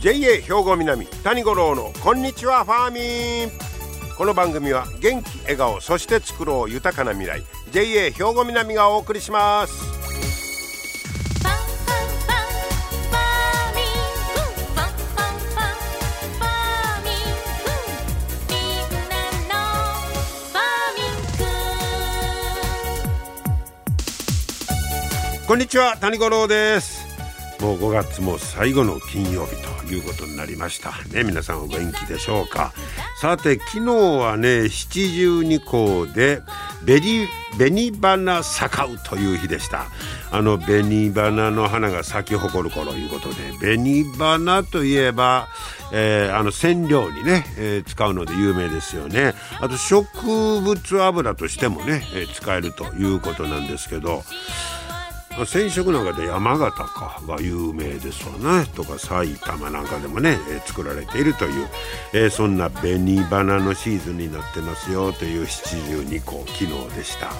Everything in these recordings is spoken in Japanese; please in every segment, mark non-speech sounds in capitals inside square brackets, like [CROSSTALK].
JA 兵庫南谷五郎のこんにちはファーミン。この番組は元気笑顔そして作ろう豊かな未来 JA 兵庫南がお送りします。こんにちは谷五郎ですもう5月も最後の金曜日ということになりました。ね皆さんお元気でしょうか？さて昨日はね七十二校で紅花咲うという日でした。あの紅花の花が咲き誇る頃いうことで紅花といえばえー、あの染料にね、えー、使うので有名ですよね。あと植植物油としてもね、えー、使えるということなんですけどま染色なんかで山形かが有名ですわねとか埼玉なんかでもね、えー、作られているという、えー、そんな紅花のシーズンになってますよ。という七十二候昨日でした。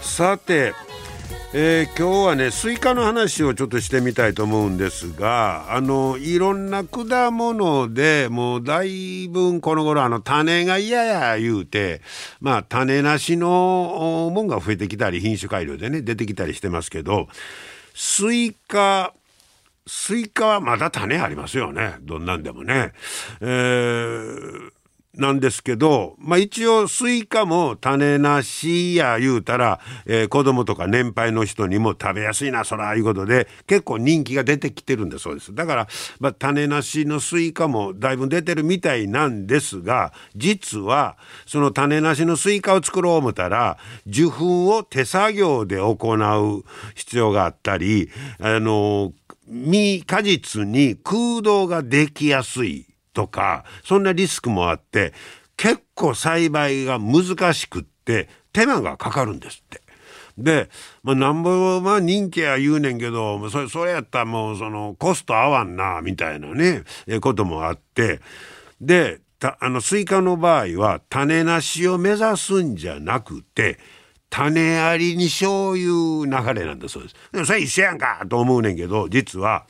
さてえー、今日はねスイカの話をちょっとしてみたいと思うんですがあのいろんな果物でもうだいぶこの頃あの種が嫌や言うてまあ種なしのもんが増えてきたり品種改良でね出てきたりしてますけどスイカスイカはまだ種ありますよねどんなんでもね。えーなんですけど、まあ一応スイカも種なしや言うたら、えー、子供とか年配の人にも食べやすいな、そら、いうことで、結構人気が出てきてるんだそうです。だから、まあ種なしのスイカもだいぶ出てるみたいなんですが、実は、その種なしのスイカを作ろう思たら、受粉を手作業で行う必要があったり、あの、実果実に空洞ができやすいとかそんなリスクもあって結構栽培が難しくって手間がかかるんですって。で、まあ、なんぼまあ人気や言うねんけどそれそれやったらもうそのコスト合わんなみたいなねえこともあってであのスイカの場合は種なしを目指すんじゃなくて種ありにしよういう流れなんだそうです。でもそれ一緒やんかと思うねんけど実は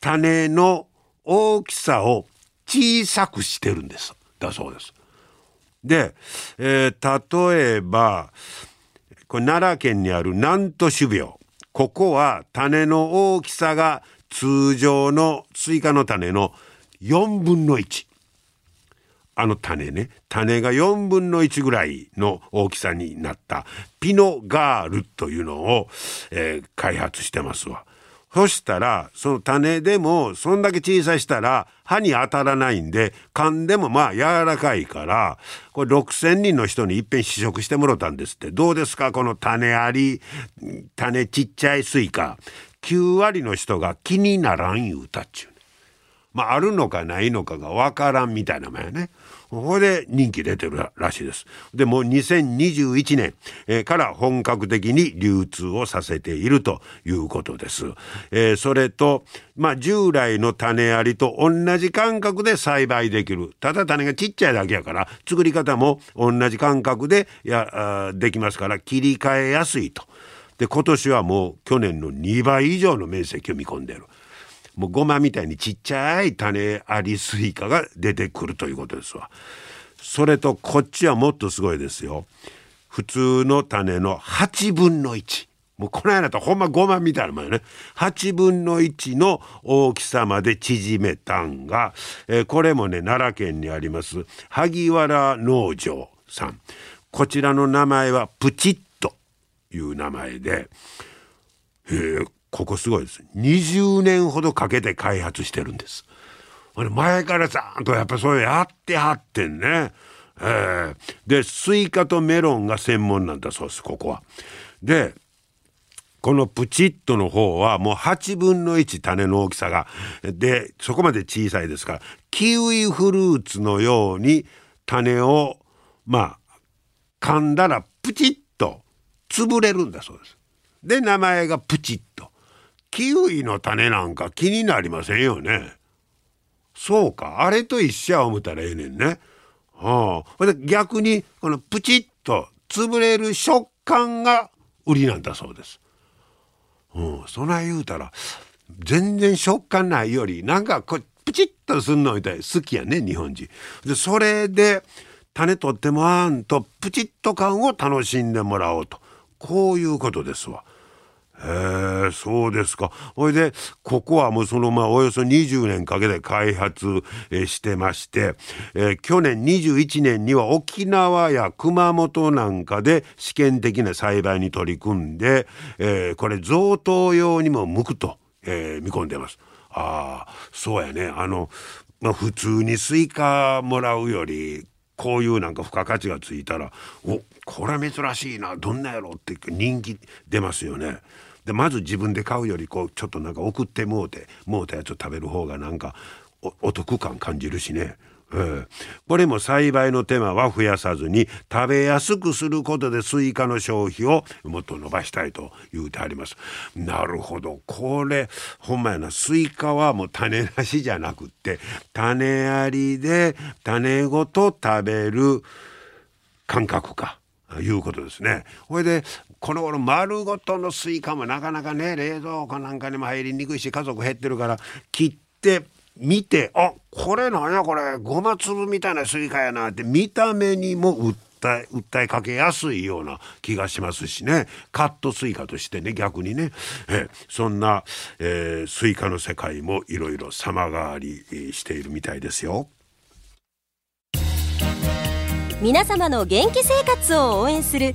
種の大きさを小さくしてるんです。だそうです。で、えー、例えばこれ奈良県にある南都種苗ここは種の大きさが通常のスイカの種の4分の1あの種ね。種が4分の1ぐらいの大きさになった。ピノガールというのを、えー、開発してますわ。そしたらその種でもそんだけ小さしたら歯に当たらないんで噛んでもまあ柔らかいからこれ6,000人の人にいっぺん試食してもろたんですってどうですか？この種あり種ちっちゃいスイカ9割の人が気にならん言うたっちゅう。まああるのかないのかがわからんみたいなもんやね。ここで人気出てるらしいです。でもう2021年、え、から本格的に流通をさせているということです。えー、それと、まあ、従来の種ありと同じ感覚で栽培できる。ただ種がちっちゃいだけやから、作り方も同じ感覚でやできますから切り替えやすいと。で今年はもう去年の2倍以上の面積を見込んでる。もうごまみたいにちっちゃい種ありスイカが出てくるということですわ。それとこっちはもっとすごいですよ。普通の種の8分の1。もうこの間とほんまごまみたいなもんね。8分の1の大きさまで縮めたんが、えー、これもね、奈良県にあります萩原農場さん。こちらの名前はプチッという名前で、えー、ここすごいです。20年ほどかけて開発してるんです。前からちゃんとやっぱそれやってはってんね。えー、でスイカとメロンが専門なんだそうですここは。でこのプチッとの方はもう8分の1種の大きさがでそこまで小さいですからキウイフルーツのように種をまあ噛んだらプチッと潰れるんだそうです。で名前がプチッと。キウイの種なんか気になりませんよね。そうか、あれと一緒や思ったらええねんね。はあ、で逆にこのプチッと潰れる食感が売りなんだそうです。うん、そない言うたら全然食感ないよりなんかこうプチッったりすんのみたい好きやね日本人でそれで種取ってもらんとプチッと感を楽しんでもらおうとこういうことですわ。へえそうですか。ほいでここはもうそのまあおよそ20年かけて開発、してまして、えー、去年21年には沖縄や熊本なんかで試験的な栽培に取り組んで、えー、これ贈答用にも向くと、えー、見込んでます。ああそうやねあの、まあ、普通にスイカもらうよりこういうなんか付加価値がついたらおこれは珍しいなどんなやろって人気出ますよね。でまず自分で買うよりこうちょっとなんか送ってもうてもうたやつを食べる方がなんかお得感感じるしね。えー、これも栽培の手間は増やさずに食べやすくすることでスイカの消費をもっと伸ばしたいと言うてあります。なるほどこれほんまやなスイカはもう種なしじゃなくって種ありで種ごと食べる感覚か。いうことですね。これでこの頃丸ごとのスイカもなかなかね冷蔵庫なんかにも入りにくいし家族減ってるから切って見てあこれなんやこれごま粒みたいなスイカやなって見た目にも訴え訴えかけやすいような気がしますしねカットスイカとしてね逆にねえそんな、えー、スイカの世界もいろいろ様変わりしているみたいですよ。皆様の元気生活を応援する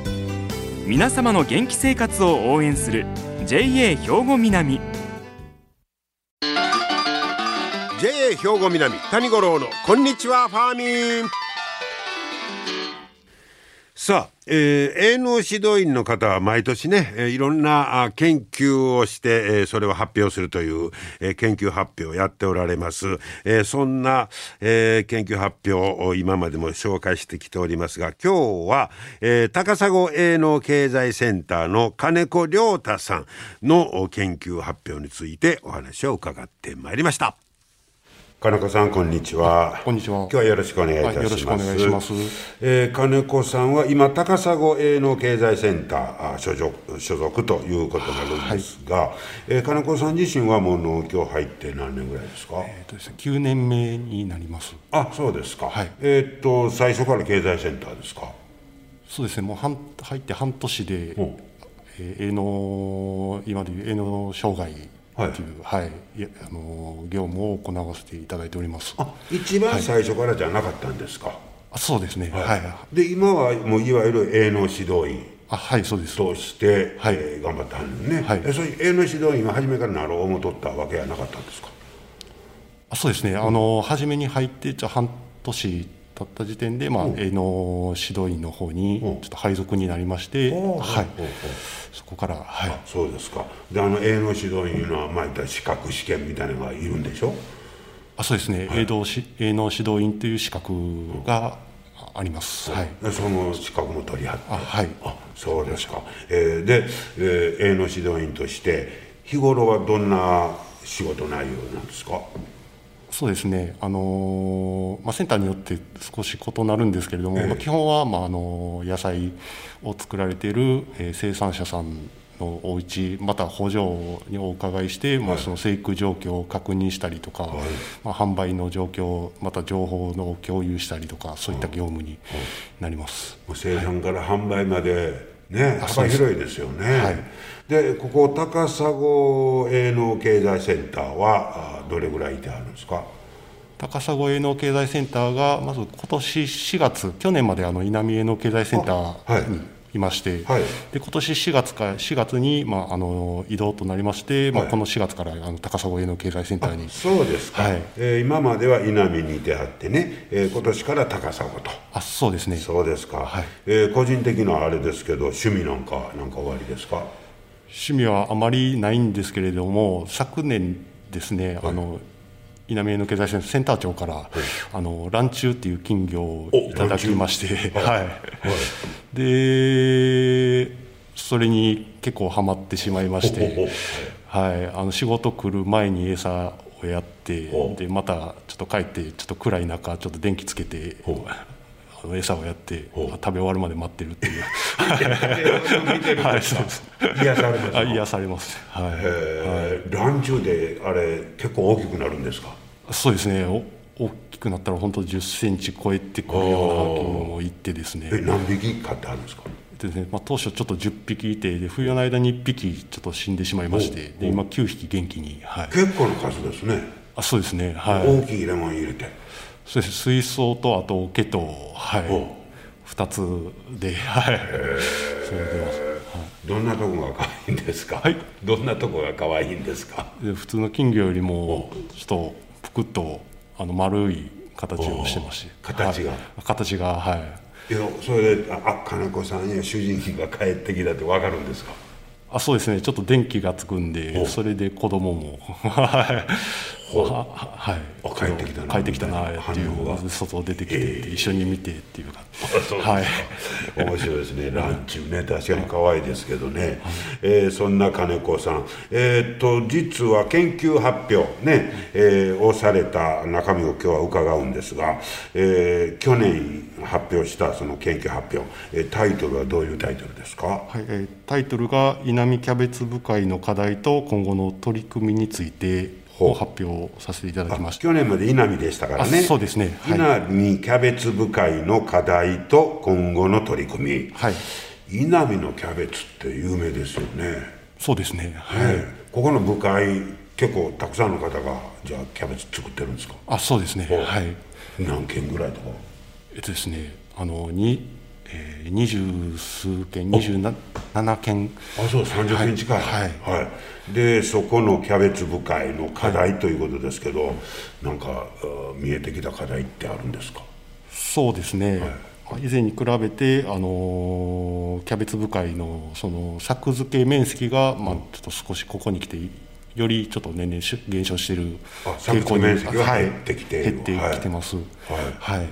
皆様の元気生活を応援する JA 兵庫南。JA 兵庫南谷五郎のこんにちはファーミン。さあ、えー、営農指導員の方は毎年ね、えー、いろんなあ研究をして、えー、それを発表するという、え、研究発表をやっておられます。え、そんな、え、研究発表を今までも紹介してきておりますが、今日は、え、高砂営農経済センターの金子亮太さんの研究発表についてお話を伺ってまいりました。金子さんこんにちは。こんにちは。今日はよろしくお願いいたします。よろしくお願いします。えー、金子さんは今高砂営農経済センター所属所属ということになるんですが、はい、えー、金子さん自身はもう農協入って何年ぐらいですか？えっ、ー、とですね、9年目になります。あ、そうですか。はい。えっ、と最初から経済センターですか？そうですね。もう半入って半年で、えー、営農今でいう営農障害という、はい、はい、あの業務を行わせていただいております。あ一番最初からじゃなかったんですか、はい、あそうですね。はい、はい、で今はもういわゆる営農指導員あはいそうです。として、はい。えー、頑張ってはるんね、はい、えそういう営農指導員は初めからなろう思とったわけはなかったんですか？あそうですね、あの初めに入ってじゃ半年経った時点で、まあ、営農指導員の方にちょっと配属になりまして、はい、そこから、はい、そうですかであの営農指導員のまあ資格試験みたいなのがいるんでしょあそうですね、はい、営農営農指導員という資格があります、はい、その資格も取り合ってあはいあそうですか、えー、で、えー、営農指導員として日頃はどんな仕事内容なんですかそうですね、あのまあ、センターによって少し異なるんですけれども、えまあ、基本は、まあ、あの野菜を作られている、えー、生産者さんのお家また補助にお伺いして、はい、まあ、その生育状況を確認したりとか、はい、まあ、販売の状況また情報の共有したりとかそういった業務になります、はい、生産から販売まで、ね、幅広いですよね。はい、でここ高砂営農経済センターはどれぐらいいてあるんですか？高砂営農経済センターがまず今年4月去年まであの稲見営農経済センターにいまして、はい、で今年4月か4月に、まあ、あの移動となりまして、まあ、この4月からあの高砂営農経済センターにそうですか、はい、えー、今までは稲見にいてはってね、えー、今年から高砂と。あそうですね。そうですか、はい。えー、個人的なあれですけど趣味なんかなんか終わりですか？趣味はあまりないんですけれども昨年ですね、はい、あの稲美の経済センセンター長から、あのランチューっていう金魚をいただきまして、はい。[LAUGHS] でそれに結構ハマってしまいまして、はい、あの仕事来る前に餌をやってでまたちょっと帰ってちょっと暗い中ちょっと電気つけて餌をやって食べ終わるまで待ってるっていう。はいそうです。癒されます。あ癒されます。はい、えー。ランチューであれ結構大きくなるんですか？そうですね。お大きくなったら本当1 0センチ超えてくるような金魚もいってですね。え何匹飼ってあるんですか？ですねまあ、当初ちょっと10匹いてで冬の間に1匹ちょっと死んでしまいましてで今9匹元気に、はい、結構な数ですね、あそうですね。はい。大きいレモン入れて。そうです。水槽とあと桶とはい。お2つではい。それでます。どんなとこが可愛いんですか、はい。どんなとこが可愛いんですか？で普通の金魚よりもちょっとぷくっとあの丸い形をしてまし。形が。はい。形がはい。いやそれでああ金子さんや主人が帰ってきたって分かるんですか？あそうですね。ちょっと電気がつくんでそれで子供も [LAUGHS] はい。帰ってきたな帰ってきたなってい反応が。う外出てきて一緒に見てっていうか。はい。面白いですね、ランチね、確かに可愛いですけどね、えーそんな金子さん、えーっと実は研究発表ね、えーをされた中身を今日は伺うんですが、えー去年発表したその研究発表、えータイトルはどういうタイトルですか、はい。えータイトルが「稲見キャベツ部会の課題と今後の取り組みについて」を発表させていただきました。去年まで稲見でしたからね、あそうですね。はい。稲見キャベツ部会の課題と今後の取り組み、はい。稲見のキャベツって有名ですよね。そうですね。はい、ええ。ここの部会結構たくさんの方がじゃあキャベツ作ってるんですか？あそうですね。はい。何件ぐらいとか？えっとですねあのに、えー、二十数件二十七件。あそう30件近い。はい。はい。でそこのキャベツ部会の課題ということですけど、なんかあ見えてきた課題ってあるんですか？そうですね、以前に比べて、あのーキャベツ部会のその作付け面積が、まあ、ちょっと少しここに来てよりちょっと年々し減少しているあ作付け面積が減ってきてはい減ってきてます、はい。はい。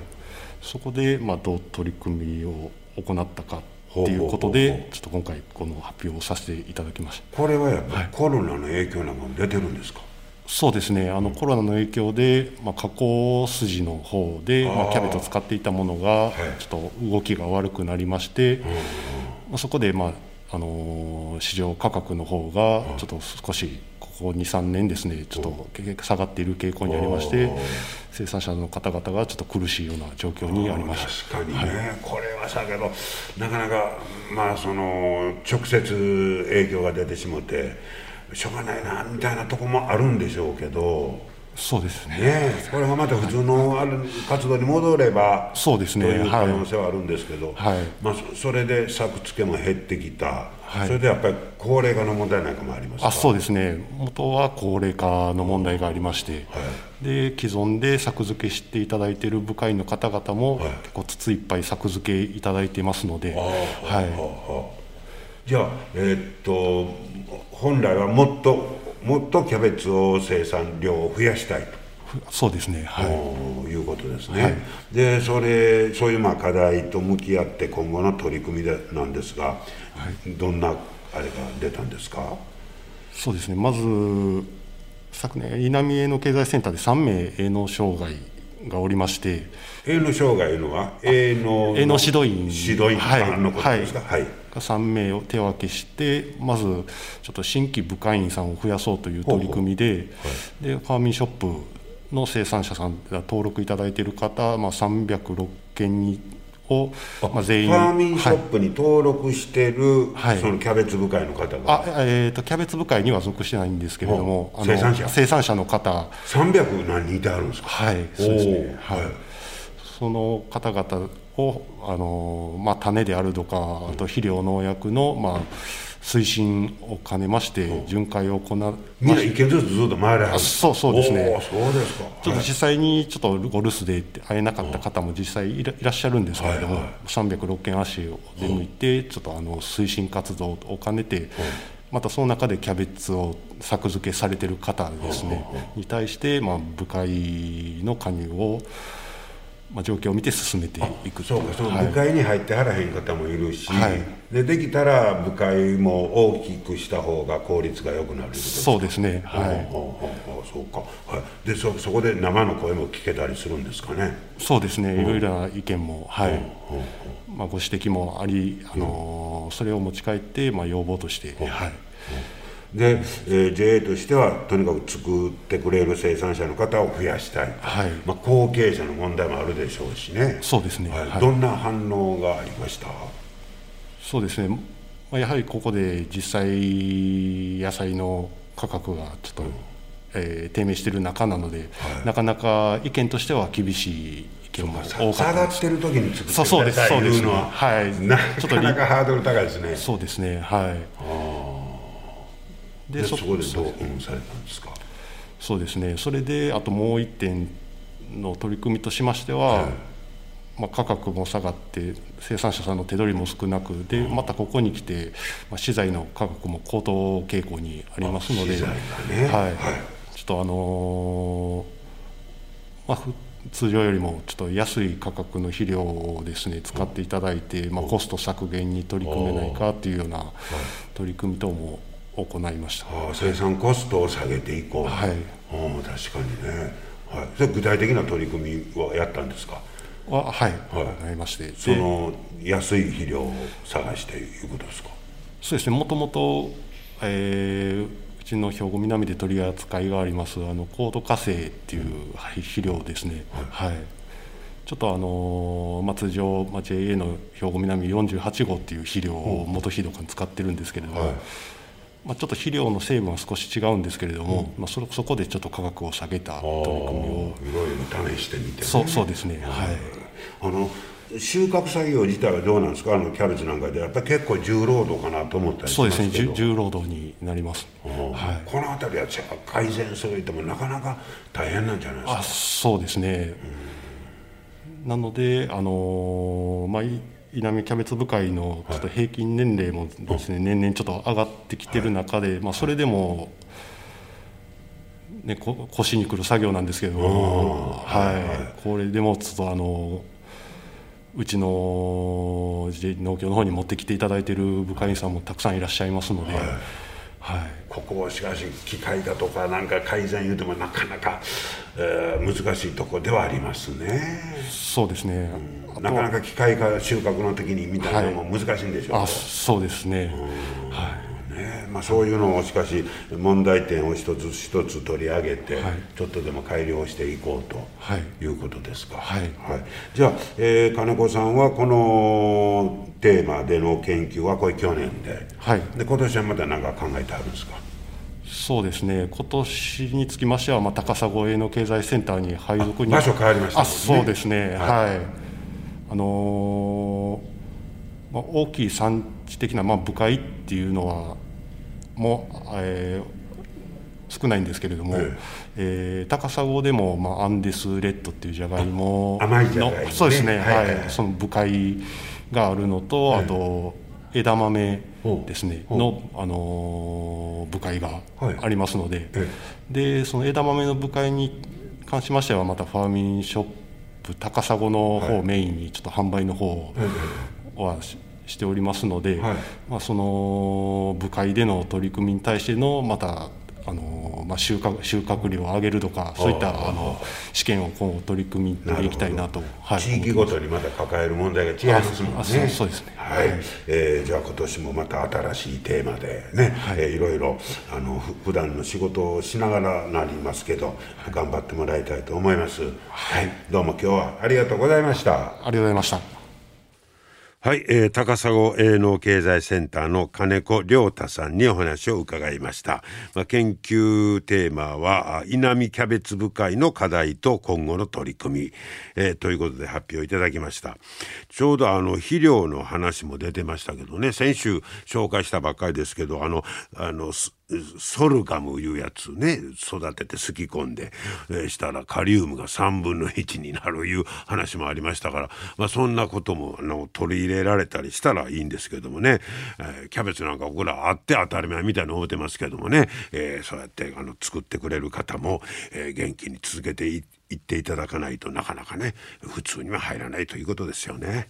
そこで、まあ、どう取り組みを行ったかっていうことでちょっと今回この発表をさせていただきました。これはやっぱりコロナの影響なんかも出てるんですか、そうですね。あのコロナの影響で、まあ、加工筋の方でまあ、キャベツを使っていたものがちょっと動きが悪くなりまして、まあ、そこで、まああのー市場価格の方がちょっと少しここ23年ですねちょっとけ下がっている傾向にありまして生産者の方々がちょっと苦しいような状況にありました。確かにね、これはさけどなかなかまあその直接影響が出てしもてしょうがないなみたいなとこもあるんでしょうけどそうですね。ねこれがまた普通のある活動に戻ればそうですね。という可能性はあるんですけど、はい。まあ、そそれで作付けも減ってきた、はい。それでやっぱり高齢化の問題なんかもありますか？あそうですね。元は高齢化の問題がありまして、で既存で作付けしていただいている部会の方々も、結構筒いっぱい作付けいただいてますので、はい、じゃあえーっと本来はもっともっとキャベツを生産量を増やしたいと。そうですね。はい、ということですね、でそれそういうまあ課題と向き合って今後の取り組みでなんですが、どんなあれが出たんですか？そうですね。まず昨年稲見営農経済センターで3名営農障害がおりまして営農障害いうのは？営農の営農指導員。指導員のことですか？はい、3名を手分けしてまずちょっと新規部会員さんを増やそうという取り組みででファーミンショップの生産者さんが登録いただいている方、まあ、306件にを、まあ、全員ファーミンショはいップに登録してる、はい。そのキャベツ部会の方が？あえー、とキャベツ部会には属してないんですけれども生産者。生産者の方。300何人いてあるんですか？はいそうですね。はい、その方々をあの、まあ、種であるとかあと肥料農薬の、まあ、推進を兼ねまして巡回を行うみんな一軒ずつずっと回れはる。あそうそうですね。そうですか。ちょっと実際にちょっとゴルスで会えなかった方も実際いらいらっしゃるんですけれども、306件足を出向いてちょっとあの推進活動を兼ねてまたその中でキャベツを作付けされてる方ですねに対して、まあ、部会の加入をまあ、状況を見て進めていくそうかその部会に入ってはらへん方もいるし、はい、でできたら部会も大きくした方が効率が良くなるそうですね。はい。そうか、はい、でそそこで生の声も聞けたりするんですかね？そうですね。いろいろな意見もはい、まあ、ご指摘もあり、あのそれを持ち帰って、まあ、要望として、はいで、えー、JA としてはとにかく作ってくれる生産者の方を増やしたい、はい。まあ、後継者の問題もあるでしょうしね。そうですね、はい、どんな反応がありました？そうですね、まあ、やはりここで実際野菜の価格がちょっと、うん、えー、低迷している中なので、はい、なかなか意見としては厳しい意見も多かった下がってる時に作ってくださいいうのは、はい、なかなかハードル高いですね。そうですね。はいでそこでどう、うん、されたんですか？そうですね。それであともう一点の取り組みとしましては、はい、まあ、価格も下がって生産者さんの手取りも少なくでまたここに来て、まあ、資材の価格も高騰傾向にありますので、ね、はい、はい、ちょっとあのー、まあ通常よりもちょっと安い価格の肥料をですね使っていただいて、まあ、コスト削減に取り組めないかというような取り組み等も行いました、はあ、生産コストを下げていこう、はい、あ確かにね、はい、それ具体的な取り組みはやったんですか？ははい、はい、いまして。その安い肥料を探していうことですか？そうですね。もともと、えー、うちの兵庫南で取り扱いがありますあの高度火星っていう肥料ですね、はい、はい、ちょっとあの、まあ、通常、まあ、JA の兵庫南48号っていう肥料を元肥料に使ってるんですけれども、はいまあ、ちょっと肥料の成分は少し違うんですけれども、うん、まあ、そそこでちょっと価格を下げた取り組みを。いろいろ試してみて、ね、そうそうですね、はい、あの収穫作業自体はどうなんですか？あのキャベツなんかで。やっぱり結構重労働かなと思ったりしますけど。そうですね。重労働になります、はい、この辺りは改善するともなかなか大変なんじゃないですか？あそうですね、うん、なのであのー、まあ稲見キャベツ部会のちょっと平均年齢もですね、はい、年々ちょっと上がってきてる中で、はい、まあ、それでも、ね、こ腰にくる作業なんですけども、はい、これでもちょっとあのうちの農協の方に持ってきていただいている部会員さんもたくさんいらっしゃいますので。はい。はい、ここはしかし機械だとかなんか改善言うてもなかなか、えー、難しいところではありますね。そうですね、うん、なかなか機械化収穫の時にみたいなのも難しいんでしょう、はい、あそうですね、はい。ねまあ、そういうのをしかし問題点を一つ一つ取り上げて、はい、ちょっとでも改良していこうとい。うことですか、はい、はい、じゃあ、えー、金子さんはこのテーマでの研究はこれ去年で,、はい、で今年はまた何か考えてあるんですか？そうですね。今年につきましては、まあ、高砂営農経済センターに配属に。場所変わりました、ね、あそうですね。はい、あのー、まあ、大きい産地的な、まあ、部会っていうのはも、えー、少ないんですけれども、ええ。えー、高砂でも、まあ、アンデスレッドっていうじゃがいも甘いじゃがいも、ね、そうですね、はい、はい、その部会があるのと、あと枝豆ですね。の、あの部会がありますので、でその枝豆の部会に関しましてはまたファーミンショップ高砂の方をメインにちょっと販売の方はしておりますので、はい、まあ、その部会での取り組みに対してのまたまあ、収穫収穫量を上げるとかそういったあの試験を今後取り組みでいきたいなと、はい、地域ごとにまた抱える問題が違いますもんね。そうですね。はい、はい、えー、じゃあ今年もまた新しいテーマでね、はい。えー、いろいろあの普段の仕事をしながらなりますけど、頑張ってもらいたいと思います、はい、どうも今日はありがとうございました。ありがとうございましたはい、えー、高砂営農経済センターの金子亮太さんにお話を伺いました。まあ、研究テーマは、稲見キャベツ部会の課題と今後の取り組み、えー、ということで発表いただきました。ちょうどあの肥料の話も出てましたけどね、先週紹介したばっかりですけど、あの、あの、ソルガムいうやつね育ててすき込んで、えー、したらカリウムが3分の1になるいう話もありましたから、まあ、そんなこともあの取り入れられたりしたらいいんですけどもね、えー、キャベツなんか僕らあって当たり前みたいに思ってますけどもね、えー、そうやってあの作ってくれる方も、え、元気に続けていっていただかないとなかなかね普通には入らないということですよね。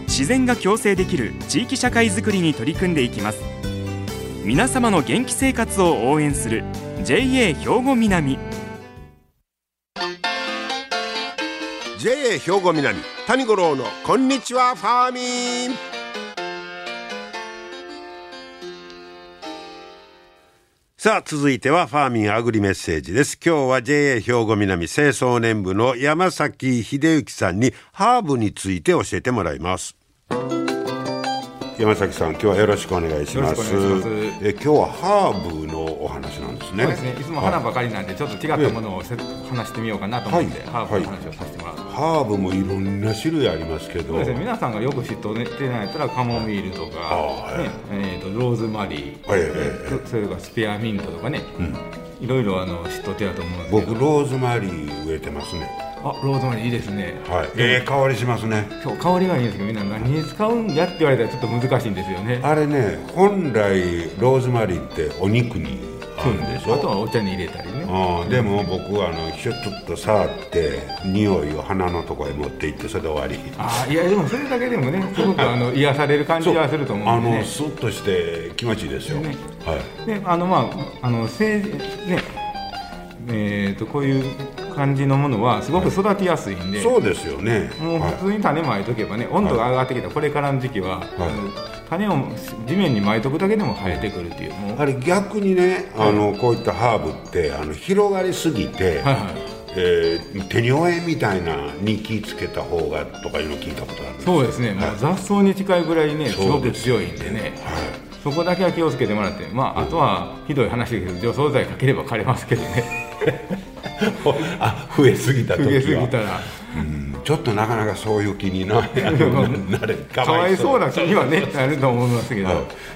自然が共生できる地域社会づくりに取り組んでいきます。皆様の元気生活を応援する JA 兵庫南。JA 兵庫南谷五郎のこんにちはファーミン。さあ続いてはファーミンアグリメッセージです。今日は JA 兵庫南清掃年部の山崎秀幸さんにハーブについて教えてもらいます。山崎さん今日はよろしくお願いします。え今日はハーブのお話なんですね。そうですね。いつも花ばかりなんでちょっと違ったものを話してみようかなと思って、はい、ハーブの話をさせてもらう、はい、ハーブもいろんな種類ありますけど。そうですね。皆さんがよく知ってないやったらカモミールとか、はい、ねえーと、ローズマリー、はいえそれからスペアミントとかね、うん、いろいろあの知っとってやと思うんですけど。僕ローズマリー植えてますねあローズマリーいいですね。はい。ええー、香りしますね。そう香りがいいんですけどみんな何に使うんやって言われたらちょっと難しいんですよね。あれね本来ローズマリーってお肉に合うんでしょ？あとはお茶に入れたりね。あでも僕はあのひょっと触って匂いを鼻のとこへ持って行ってそれで終わり。あいやでもそれだけでもねすごくあの癒される感じはすると思うんで、ね、あのスッとして気持ちいいですよ、ね、はい。であのまああの政治ねえーと、こういう感じのものはすごく育てやすいんで、そうですよね。もう普通に種まいとけばね、温度が上がってきたこれからの時期は、種を地面にまいとくだけでも生えてくるっていうあれ逆にねあの、こういったハーブってあの広がりすぎて、はいはい。えー、手に負えみたいなに気ぃつけた方がとかいうの聞いたことあるそうですね、はい、雑草に近いぐらいねすごく強いんでね、はい。そこだけは気をつけてもらって、まあ、あとはひどい話ですけど除草剤かければ枯れますけどね [LAUGHS] [LAUGHS] あ増えすぎた時は。増えすぎたら、うん、ちょっとなかなかそういう気にな [LAUGHS] なれかわいそう。な気にはねなると思いますけど、はい、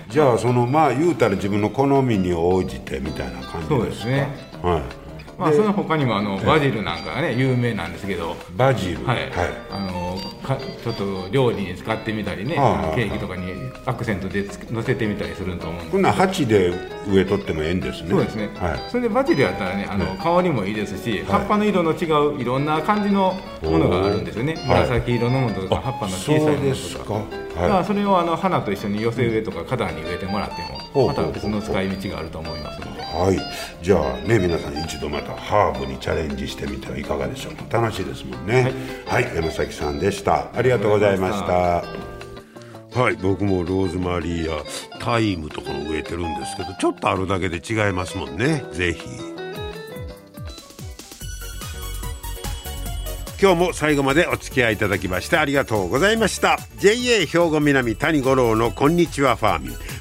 じゃあそのまあ言うたら自分の好みに応じてみたいな感じですか？そうですね。はいまあ、その他にもあのバジルなんかがね有名なんですけど。バジル。はい、あのかちょっと料理に使ってみたりね、はあ、ケーキとかにアクセントで乗せてみたりすると思うんでこんな鉢で植えとってもええんですね。そうですね、はい、それでバジルやったらねあの、香りもいいですし、葉っぱの色の違ういろんな感じのものがあるんですよね。紫色のものとか葉っぱの小さいものとか。はい、だからそれをあの花と一緒に寄せ植えとか花壇に植えてもらってもまた別の使い道があると思いますはい。じゃあね皆さん一度またハーブにチャレンジしてみてはいかがでしょうか。楽しいですもんね。はい、はい、山崎さんでした。ありがとうございました。はい僕もローズマリーやタイムとかも植えてるんですけどちょっとあるだけで違いますもんね。是非今日も最後までお付き合いいただきましてありがとうございました。JA 兵庫南谷五郎のこんにちはファーミン